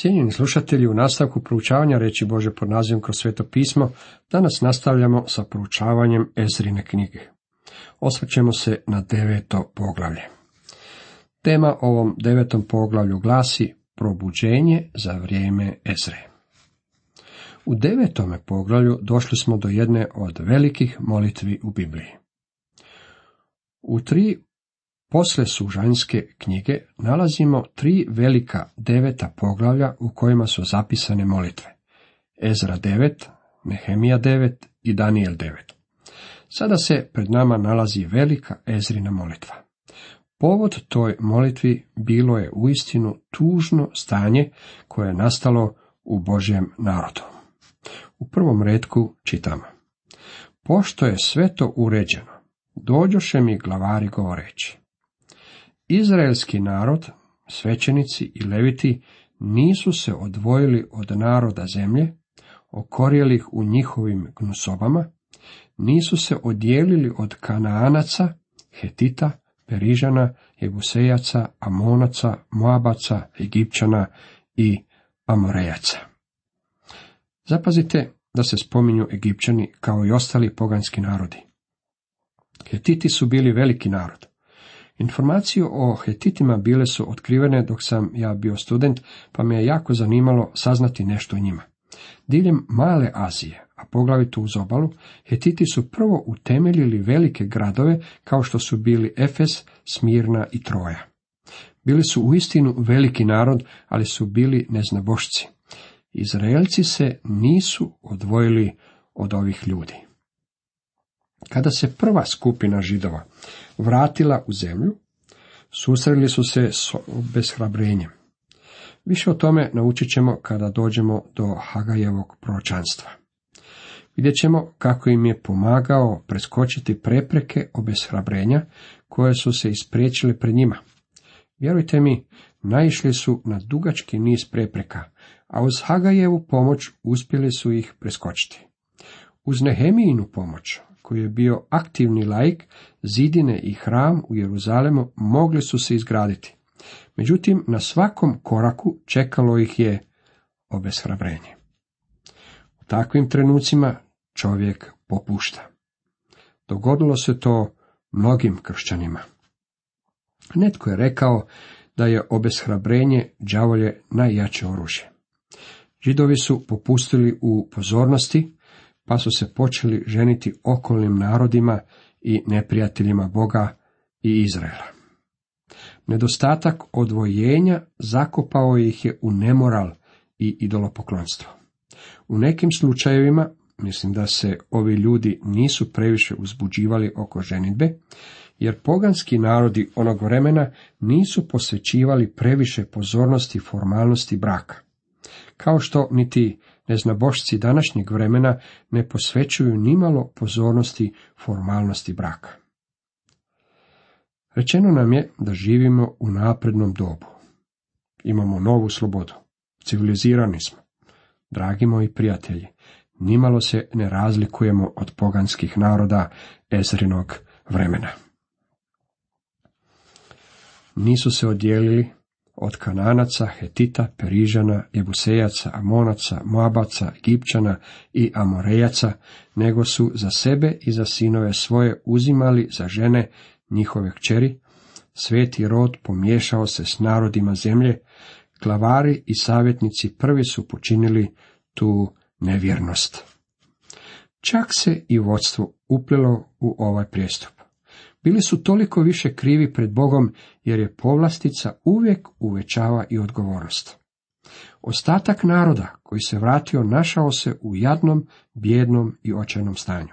Cijenjeni slušatelji, u nastavku proučavanja reći Bože pod nazivom kroz sveto pismo, danas nastavljamo sa proučavanjem Ezrine knjige. Osvrćemo se na deveto poglavlje. Tema ovom devetom poglavlju glasi probuđenje za vrijeme Ezre. U devetome poglavlju došli smo do jedne od velikih molitvi u Bibliji. U tri posle sužanjske knjige nalazimo tri velika deveta poglavlja u kojima su zapisane molitve. Ezra 9, Nehemija 9 i Daniel 9. Sada se pred nama nalazi velika Ezrina molitva. Povod toj molitvi bilo je uistinu tužno stanje koje je nastalo u Božjem narodu. U prvom redku čitamo. Pošto je sve to uređeno, dođoše mi glavari govoreći. Izraelski narod, svećenici i leviti nisu se odvojili od naroda zemlje, okorjelih u njihovim gnusobama, nisu se odijelili od Kanaanaca, Hetita, Perižana, Jebusejaca, Amonaca, Moabaca, Egipćana i Amorejaca. Zapazite da se spominju Egipćani kao i ostali poganski narodi. Hetiti su bili veliki narod. Informacije o Hetitima bile su otkrivene dok sam ja bio student, pa me je jako zanimalo saznati nešto o njima. Diljem male Azije, a poglavito uz obalu, Hetiti su prvo utemeljili velike gradove kao što su bili Efes, Smirna i Troja. Bili su uistinu veliki narod, ali su bili neznabošci. Izraelci se nisu odvojili od ovih ljudi. Kada se prva skupina židova vratila u zemlju, susreli su se s obeshrabrenjem. Više o tome naučit ćemo kada dođemo do Hagajevog proročanstva. Vidjet ćemo kako im je pomagao preskočiti prepreke obeshrabrenja koje su se ispriječile pred njima. Vjerujte mi, naišli su na dugački niz prepreka, a uz Hagajevu pomoć uspjeli su ih preskočiti. Uz Nehemijinu pomoć koji je bio aktivni laik, zidine i hram u Jeruzalemu mogli su se izgraditi. Međutim, na svakom koraku čekalo ih je obeshrabrenje. U takvim trenucima čovjek popušta. Dogodilo se to mnogim kršćanima. Netko je rekao da je obeshrabrenje đavolje najjače oružje. Židovi su popustili u pozornosti, pa su se počeli ženiti okolnim narodima i neprijateljima Boga i Izraela. Nedostatak odvojenja zakopao ih je u nemoral i idolopoklonstvo. U nekim slučajevima, mislim da se ovi ljudi nisu previše uzbuđivali oko ženitbe, jer poganski narodi onog vremena nisu posvećivali previše pozornosti formalnosti braka. Kao što niti neznabošci današnjeg vremena ne posvećuju nimalo pozornosti formalnosti braka. Rečeno nam je da živimo u naprednom dobu. Imamo novu slobodu. Civilizirani smo. Dragi moji prijatelji, nimalo se ne razlikujemo od poganskih naroda Ezrinog vremena. Nisu se odijelili od Kananaca, Hetita, Perižana, Jebusejaca, Amonaca, Moabaca, Egipćana i Amorejaca, nego su za sebe i za sinove svoje uzimali za žene njihove kćeri, sveti rod pomiješao se s narodima zemlje, klavari i savjetnici prvi su počinili tu nevjernost. Čak se i vodstvo uplelo u ovaj prijestup. Bili su toliko više krivi pred Bogom, jer je povlastica uvijek uvećava i odgovornost. Ostatak naroda koji se vratio našao se u jadnom, bijednom i očajnom stanju.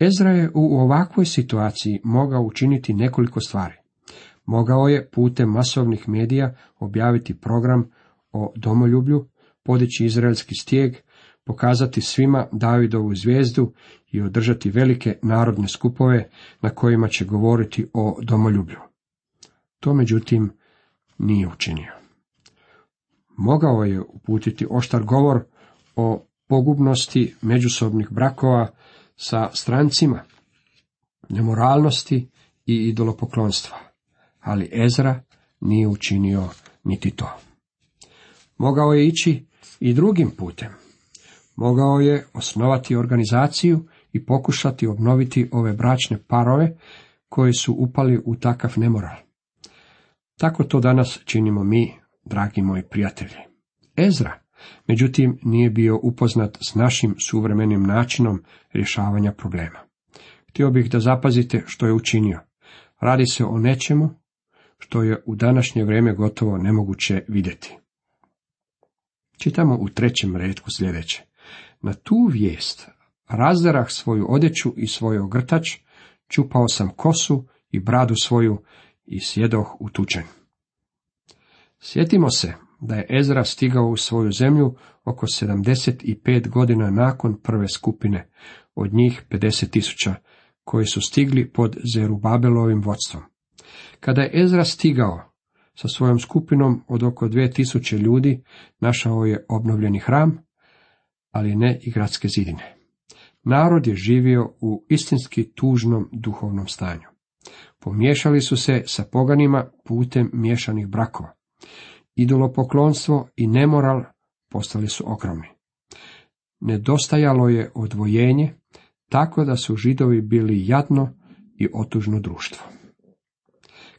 Ezra je u ovakvoj situaciji mogao učiniti nekoliko stvari. Mogao je putem masovnih medija objaviti program o domoljublju, podići izraelski stijeg, pokazati svima Davidovu zvijezdu i održati velike narodne skupove na kojima će govoriti o domoljublju. To međutim nije učinio. Mogao je uputiti oštar govor o pogubnosti međusobnih brakova sa strancima, nemoralnosti i idolopoklonstva, ali Ezra nije učinio niti to. Mogao je ići i drugim putem. Mogao je osnovati organizaciju i pokušati obnoviti ove bračne parove koji su upali u takav nemoral. Tako to danas činimo mi, dragi moji prijatelji. Ezra, međutim, nije bio upoznat s našim suvremenim načinom rješavanja problema. Htio bih da zapazite što je učinio. Radi se o nečemu što je u današnje vrijeme gotovo nemoguće vidjeti. Čitamo u trećem redku sljedeće. Na tu vijest razdarah svoju odjeću i svoj ogrtač, čupao sam kosu i bradu svoju i sjedoh tučen. Sjetimo se da je Ezra stigao u svoju zemlju oko 75 godina nakon prve skupine, od njih 50 tisuća, koji su stigli pod Zerubabelovim vodstvom. Kada je Ezra stigao sa svojom skupinom od oko 2000 ljudi, našao je obnovljeni hram, ali ne i gradske zidine. Narod je živio u istinski tužnom duhovnom stanju. Pomiješali su se sa poganima putem miješanih brakova. Idolopoklonstvo i nemoral postali su ogromni. Nedostajalo je odvojenje, tako da su židovi bili jadno i otužno društvo.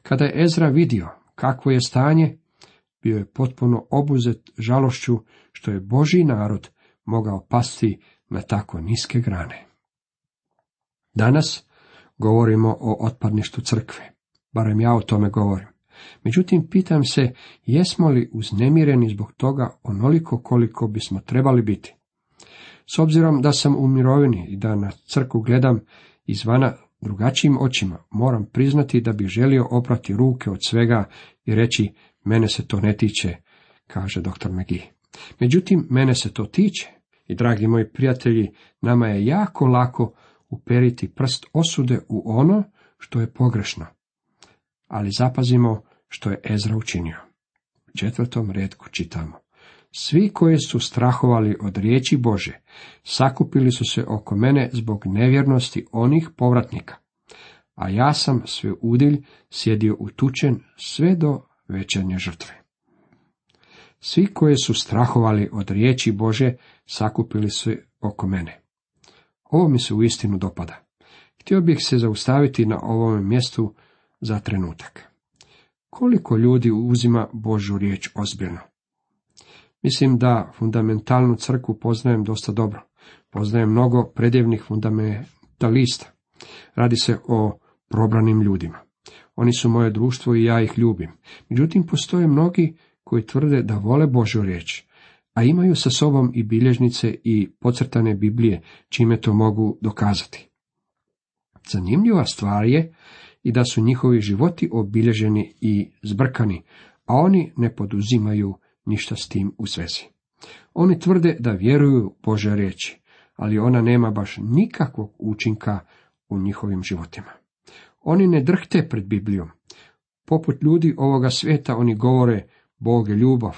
Kada je Ezra vidio kakvo je stanje, bio je potpuno obuzet žalošću što je Boži narod mogao pasti na tako niske grane. Danas govorimo o otpadništu crkve, barem ja o tome govorim. Međutim, pitam se, jesmo li uznemireni zbog toga onoliko koliko bismo trebali biti? S obzirom da sam u mirovini i da na crku gledam izvana drugačijim očima, moram priznati da bih želio oprati ruke od svega i reći, mene se to ne tiče, kaže dr. McGee. Međutim, mene se to tiče. I dragi moji prijatelji, nama je jako lako uperiti prst osude u ono što je pogrešno. Ali zapazimo što je Ezra učinio. U četvrtom redku čitamo. Svi koji su strahovali od riječi Bože, sakupili su se oko mene zbog nevjernosti onih povratnika, a ja sam sve udilj sjedio utučen sve do večernje žrtve. Svi koji su strahovali od riječi Bože, sakupili se oko mene. Ovo mi se uistinu dopada. Htio bih se zaustaviti na ovom mjestu za trenutak. Koliko ljudi uzima Božu riječ ozbiljno? Mislim da fundamentalnu crku poznajem dosta dobro. Poznajem mnogo predjevnih fundamentalista. Radi se o probranim ljudima. Oni su moje društvo i ja ih ljubim. Međutim, postoje mnogi koji tvrde da vole Božju riječ, a imaju sa sobom i bilježnice i pocrtane Biblije, čime to mogu dokazati. Zanimljiva stvar je i da su njihovi životi obilježeni i zbrkani, a oni ne poduzimaju ništa s tim u svezi. Oni tvrde da vjeruju Bože riječi, ali ona nema baš nikakvog učinka u njihovim životima. Oni ne drhte pred Biblijom. Poput ljudi ovoga svijeta oni govore Bog je ljubav.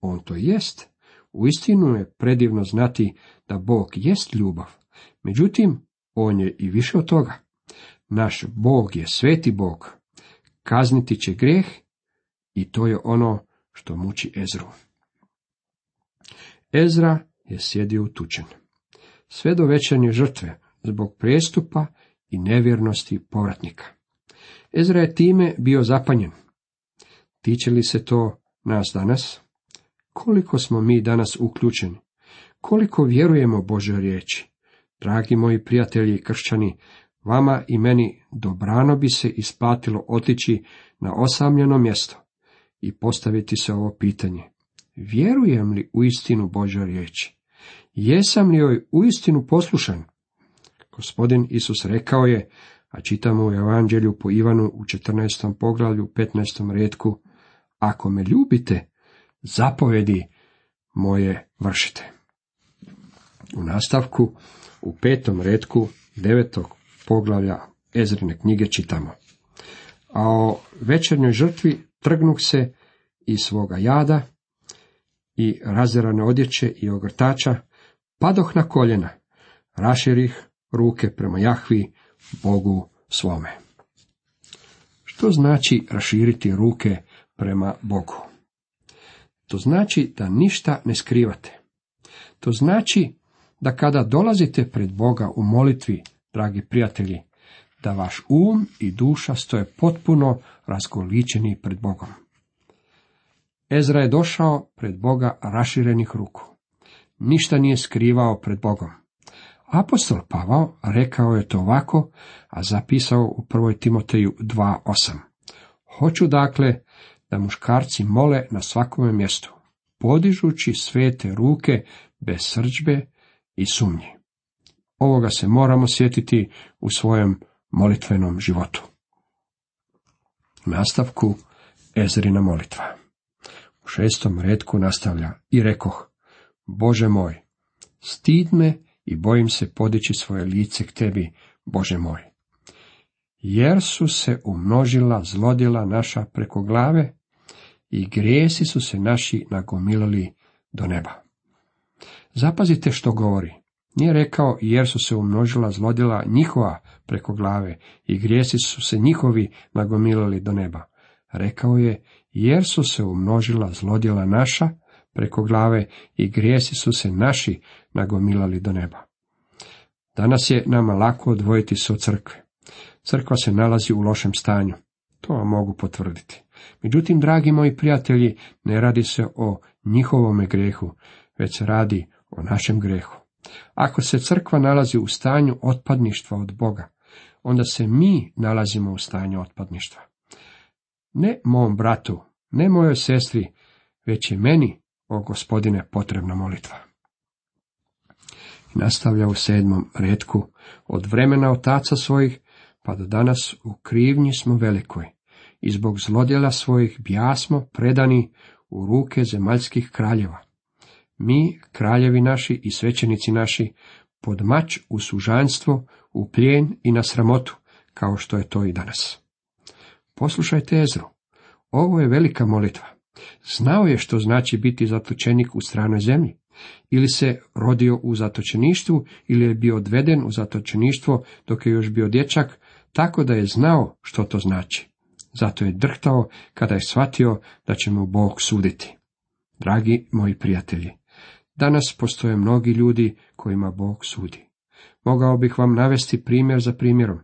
On to jest. Uistinu je predivno znati da Bog jest ljubav. Međutim, on je i više od toga. Naš Bog je sveti Bog. Kazniti će greh i to je ono što muči Ezru. Ezra je sjedio utučen. Sve do večernje žrtve, zbog prijestupa i nevjernosti povratnika. Ezra je time bio zapanjen. Tiče li se to nas danas? Koliko smo mi danas uključeni? Koliko vjerujemo Bože riječi? Dragi moji prijatelji i kršćani, vama i meni dobrano bi se isplatilo otići na osamljeno mjesto i postaviti se ovo pitanje. Vjerujem li u istinu Božoj riječi? Jesam li joj uistinu poslušan? Gospodin Isus rekao je, a čitamo u Evanđelju po Ivanu u 14. poglavlju 15. redku, ako me ljubite, zapovedi moje vršite. U nastavku, u petom redku devetog poglavlja Ezrine knjige čitamo. A o večernjoj žrtvi trgnuh se iz svoga jada i razerane odjeće i ogrtača, padoh na koljena, raširih ruke prema Jahvi, Bogu svome. Što znači raširiti ruke prema Bogu? To znači da ništa ne skrivate. To znači da kada dolazite pred Boga u molitvi, dragi prijatelji, da vaš um i duša stoje potpuno razgoličeni pred Bogom. Ezra je došao pred Boga raširenih ruku. Ništa nije skrivao pred Bogom. Apostol Pavao rekao je to ovako, a zapisao u 1. Timoteju 2.8. Hoću dakle da muškarci mole na svakome mjestu, podižući svete ruke bez srđbe i sumnji. Ovoga se moramo sjetiti u svojem molitvenom životu. Nastavku Ezrina molitva. U šestom redku nastavlja i rekoh, Bože moj, stid me i bojim se podići svoje lice k tebi, Bože moj. Jer su se umnožila zlodjela naša preko glave i grijesi su se naši nagomilali do neba. Zapazite što govori. Nije rekao jer su se umnožila zlodjela njihova preko glave i grijesi su se njihovi nagomilali do neba. Rekao je jer su se umnožila zlodjela naša preko glave i grijesi su se naši nagomilali do neba. Danas je nama lako odvojiti se od crkve. Crkva se nalazi u lošem stanju. To vam mogu potvrditi. Međutim, dragi moji prijatelji, ne radi se o njihovome grehu, već radi o našem grehu. Ako se crkva nalazi u stanju otpadništva od Boga, onda se mi nalazimo u stanju otpadništva. Ne mom bratu, ne mojoj sestri, već je meni, o gospodine, potrebna molitva. Nastavlja u sedmom redku, od vremena otaca svojih, pa do danas u krivnji smo velikoj, i zbog zlodjela svojih bjasmo predani u ruke zemaljskih kraljeva mi, kraljevi naši i svećenici naši, pod mač u sužanstvo, u plijen i na sramotu, kao što je to i danas. Poslušajte Ezru. Ovo je velika molitva. Znao je što znači biti zatočenik u stranoj zemlji. Ili se rodio u zatočeništvu, ili je bio odveden u zatočeništvo dok je još bio dječak, tako da je znao što to znači. Zato je drhtao kada je shvatio da će mu Bog suditi. Dragi moji prijatelji, Danas postoje mnogi ljudi kojima Bog sudi. Mogao bih vam navesti primjer za primjerom.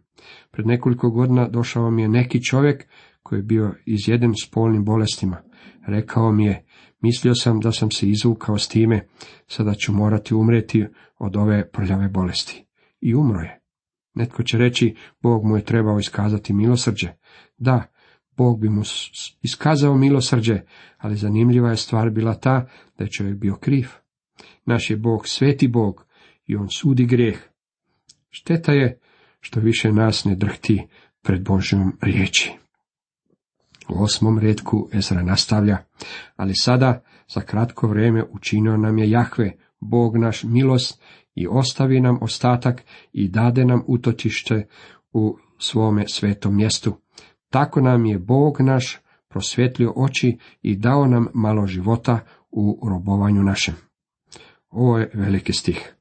Pred nekoliko godina došao mi je neki čovjek koji je bio izjeden spolnim bolestima. Rekao mi je, mislio sam da sam se izvukao s time, sada ću morati umreti od ove prljave bolesti. I umro je. Netko će reći, Bog mu je trebao iskazati milosrđe. Da, Bog bi mu iskazao milosrđe, ali zanimljiva je stvar bila ta da je čovjek bio kriv. Naš je Bog sveti Bog i on sudi grijeh. Šteta je što više nas ne drhti pred Božjom riječi. U osmom redku Ezra nastavlja, ali sada za kratko vrijeme učinio nam je Jahve, Bog naš milost i ostavi nam ostatak i dade nam utočište u svome svetom mjestu. Tako nam je Bog naš prosvjetlio oči i dao nam malo života u robovanju našem. Ovo je veliki stih.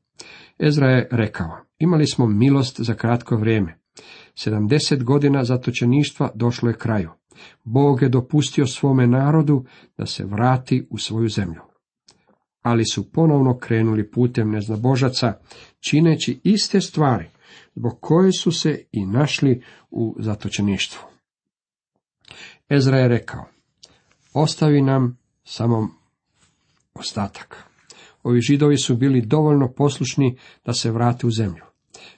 Ezra je rekao, imali smo milost za kratko vrijeme. Sedamdeset godina zatočeništva došlo je kraju. Bog je dopustio svome narodu da se vrati u svoju zemlju. Ali su ponovno krenuli putem neznabožaca, čineći iste stvari, zbog koje su se i našli u zatočeništvu. Ezra je rekao, ostavi nam samo ostatak. Ovi židovi su bili dovoljno poslušni da se vrate u zemlju.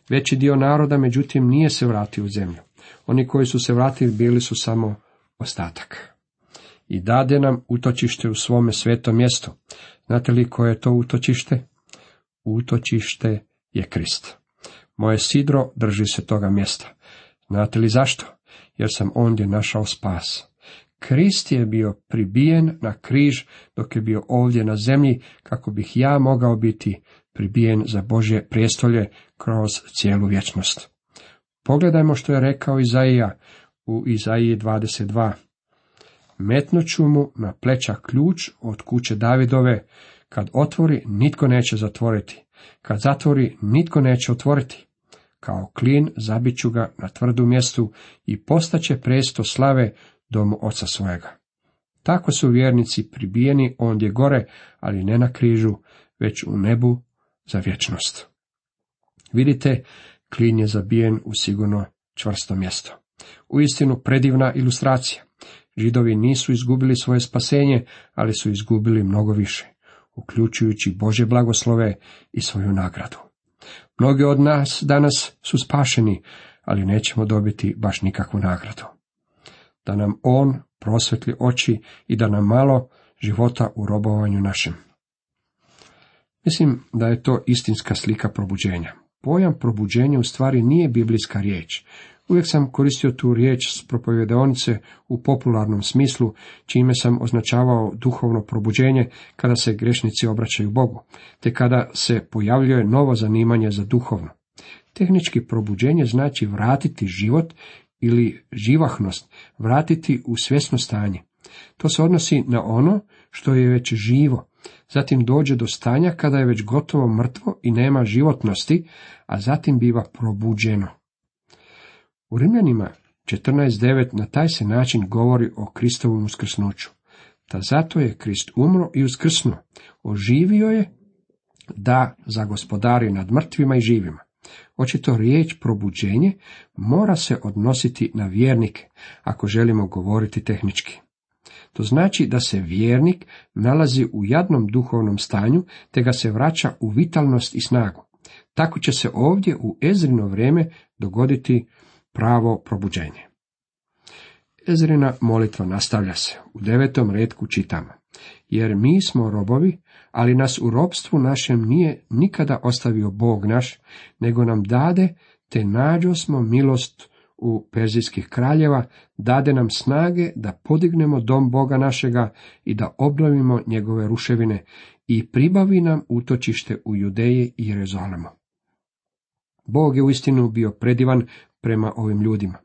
Veći dio naroda, međutim, nije se vratio u zemlju. Oni koji su se vratili bili su samo ostatak. I dade nam utočište u svome svetom mjestu. Znate li koje je to utočište? Utočište je Krist. Moje sidro drži se toga mjesta. Znate li zašto? Jer sam ondje našao spas. Krist je bio pribijen na križ dok je bio ovdje na zemlji kako bih ja mogao biti pribijen za Božje prijestolje kroz cijelu vječnost. Pogledajmo što je rekao Izaija u Izaiji 22. Metnuću mu na pleća ključ od kuće Davidove, kad otvori, nitko neće zatvoriti, kad zatvori, nitko neće otvoriti. Kao klin zabiću ga na tvrdu mjestu i postaće presto slave domu oca svojega. Tako su vjernici pribijeni ondje gore, ali ne na križu, već u nebu za vječnost. Vidite, klin je zabijen u sigurno čvrsto mjesto. Uistinu predivna ilustracija. Židovi nisu izgubili svoje spasenje, ali su izgubili mnogo više, uključujući Bože blagoslove i svoju nagradu. Mnogi od nas danas su spašeni, ali nećemo dobiti baš nikakvu nagradu. Da nam On prosvetli oči i da nam malo života u robovanju našem. Mislim da je to istinska slika probuđenja. Pojam probuđenja u stvari nije biblijska riječ. Uvijek sam koristio tu riječ s propovjedaonice u popularnom smislu, čime sam označavao duhovno probuđenje kada se grešnici obraćaju Bogu, te kada se pojavljuje novo zanimanje za duhovno. Tehnički probuđenje znači vratiti život ili živahnost, vratiti u svjesno stanje. To se odnosi na ono što je već živo, zatim dođe do stanja kada je već gotovo mrtvo i nema životnosti, a zatim biva probuđeno. U Rimljanima 14.9 na taj se način govori o Kristovom uskrsnuću. Da zato je Krist umro i uskrsnuo, oživio je da zagospodari nad mrtvima i živima. Očito riječ probuđenje mora se odnositi na vjernike, ako želimo govoriti tehnički. To znači da se vjernik nalazi u jadnom duhovnom stanju, te ga se vraća u vitalnost i snagu. Tako će se ovdje u Ezrino vrijeme dogoditi pravo probuđenje. Ezrina molitva nastavlja se. U devetom redku čitamo. Jer mi smo robovi, ali nas u robstvu našem nije nikada ostavio Bog naš, nego nam dade, te nađo smo milost u perzijskih kraljeva, dade nam snage da podignemo dom Boga našega i da obnovimo njegove ruševine i pribavi nam utočište u Judeji i Jeruzalemu. Bog je uistinu bio predivan prema ovim ljudima.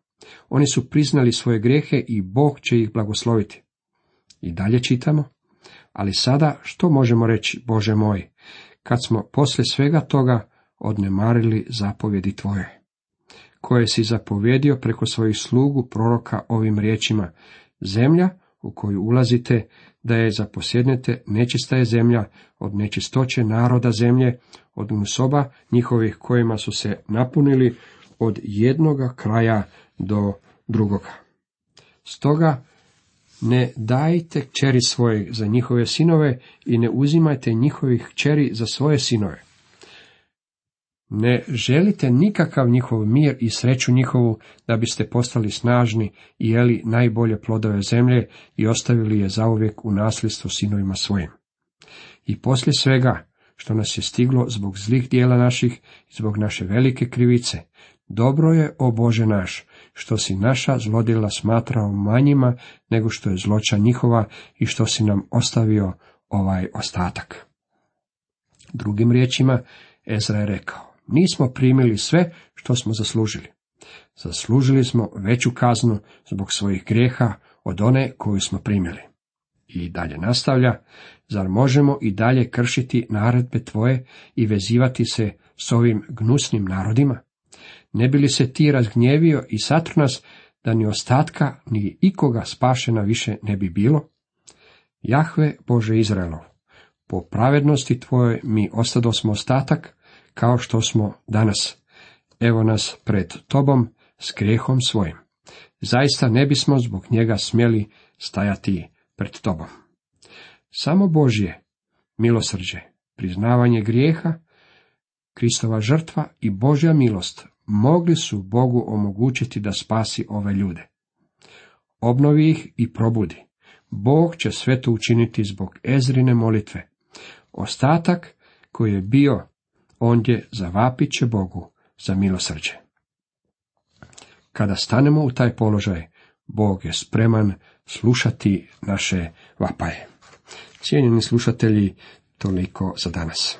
Oni su priznali svoje grehe i Bog će ih blagosloviti. I dalje čitamo. Ali sada što možemo reći, Bože moj, kad smo poslije svega toga odnemarili zapovjedi Tvoje, koje si zapovjedio preko svojih slugu proroka ovim riječima, zemlja u koju ulazite, da je zaposjednete, nečista je zemlja, od nečistoće naroda zemlje, od soba njihovih kojima su se napunili od jednoga kraja do drugoga. Stoga ne dajte kćeri svoje za njihove sinove i ne uzimajte njihovih kćeri za svoje sinove. Ne želite nikakav njihov mir i sreću njihovu da biste postali snažni i jeli najbolje plodove zemlje i ostavili je zauvijek u nasljedstvo sinovima svojim. I poslije svega što nas je stiglo zbog zlih dijela naših i zbog naše velike krivice, dobro je, o Bože naš, što si naša zlodjela smatrao manjima nego što je zloća njihova i što si nam ostavio ovaj ostatak. Drugim riječima, Ezra je rekao, nismo primili sve što smo zaslužili. Zaslužili smo veću kaznu zbog svojih grijeha od one koju smo primili. I dalje nastavlja, zar možemo i dalje kršiti naredbe tvoje i vezivati se s ovim gnusnim narodima? Ne bi li se ti razgnjevio i satr nas, da ni ostatka, ni ikoga spašena više ne bi bilo? Jahve Bože Izraelov, po pravednosti tvojoj mi ostadosmo ostatak, kao što smo danas. Evo nas pred tobom s grijehom svojim. Zaista ne bismo zbog njega smjeli stajati pred tobom. Samo Božje milosrđe, priznavanje grijeha, Kristova žrtva i Božja milost mogli su Bogu omogućiti da spasi ove ljude. Obnovi ih i probudi. Bog će sve to učiniti zbog Ezrine molitve. Ostatak koji je bio ondje zavapit će Bogu za milosrđe. Kada stanemo u taj položaj, Bog je spreman slušati naše vapaje. Cijenjeni slušatelji, toliko za danas.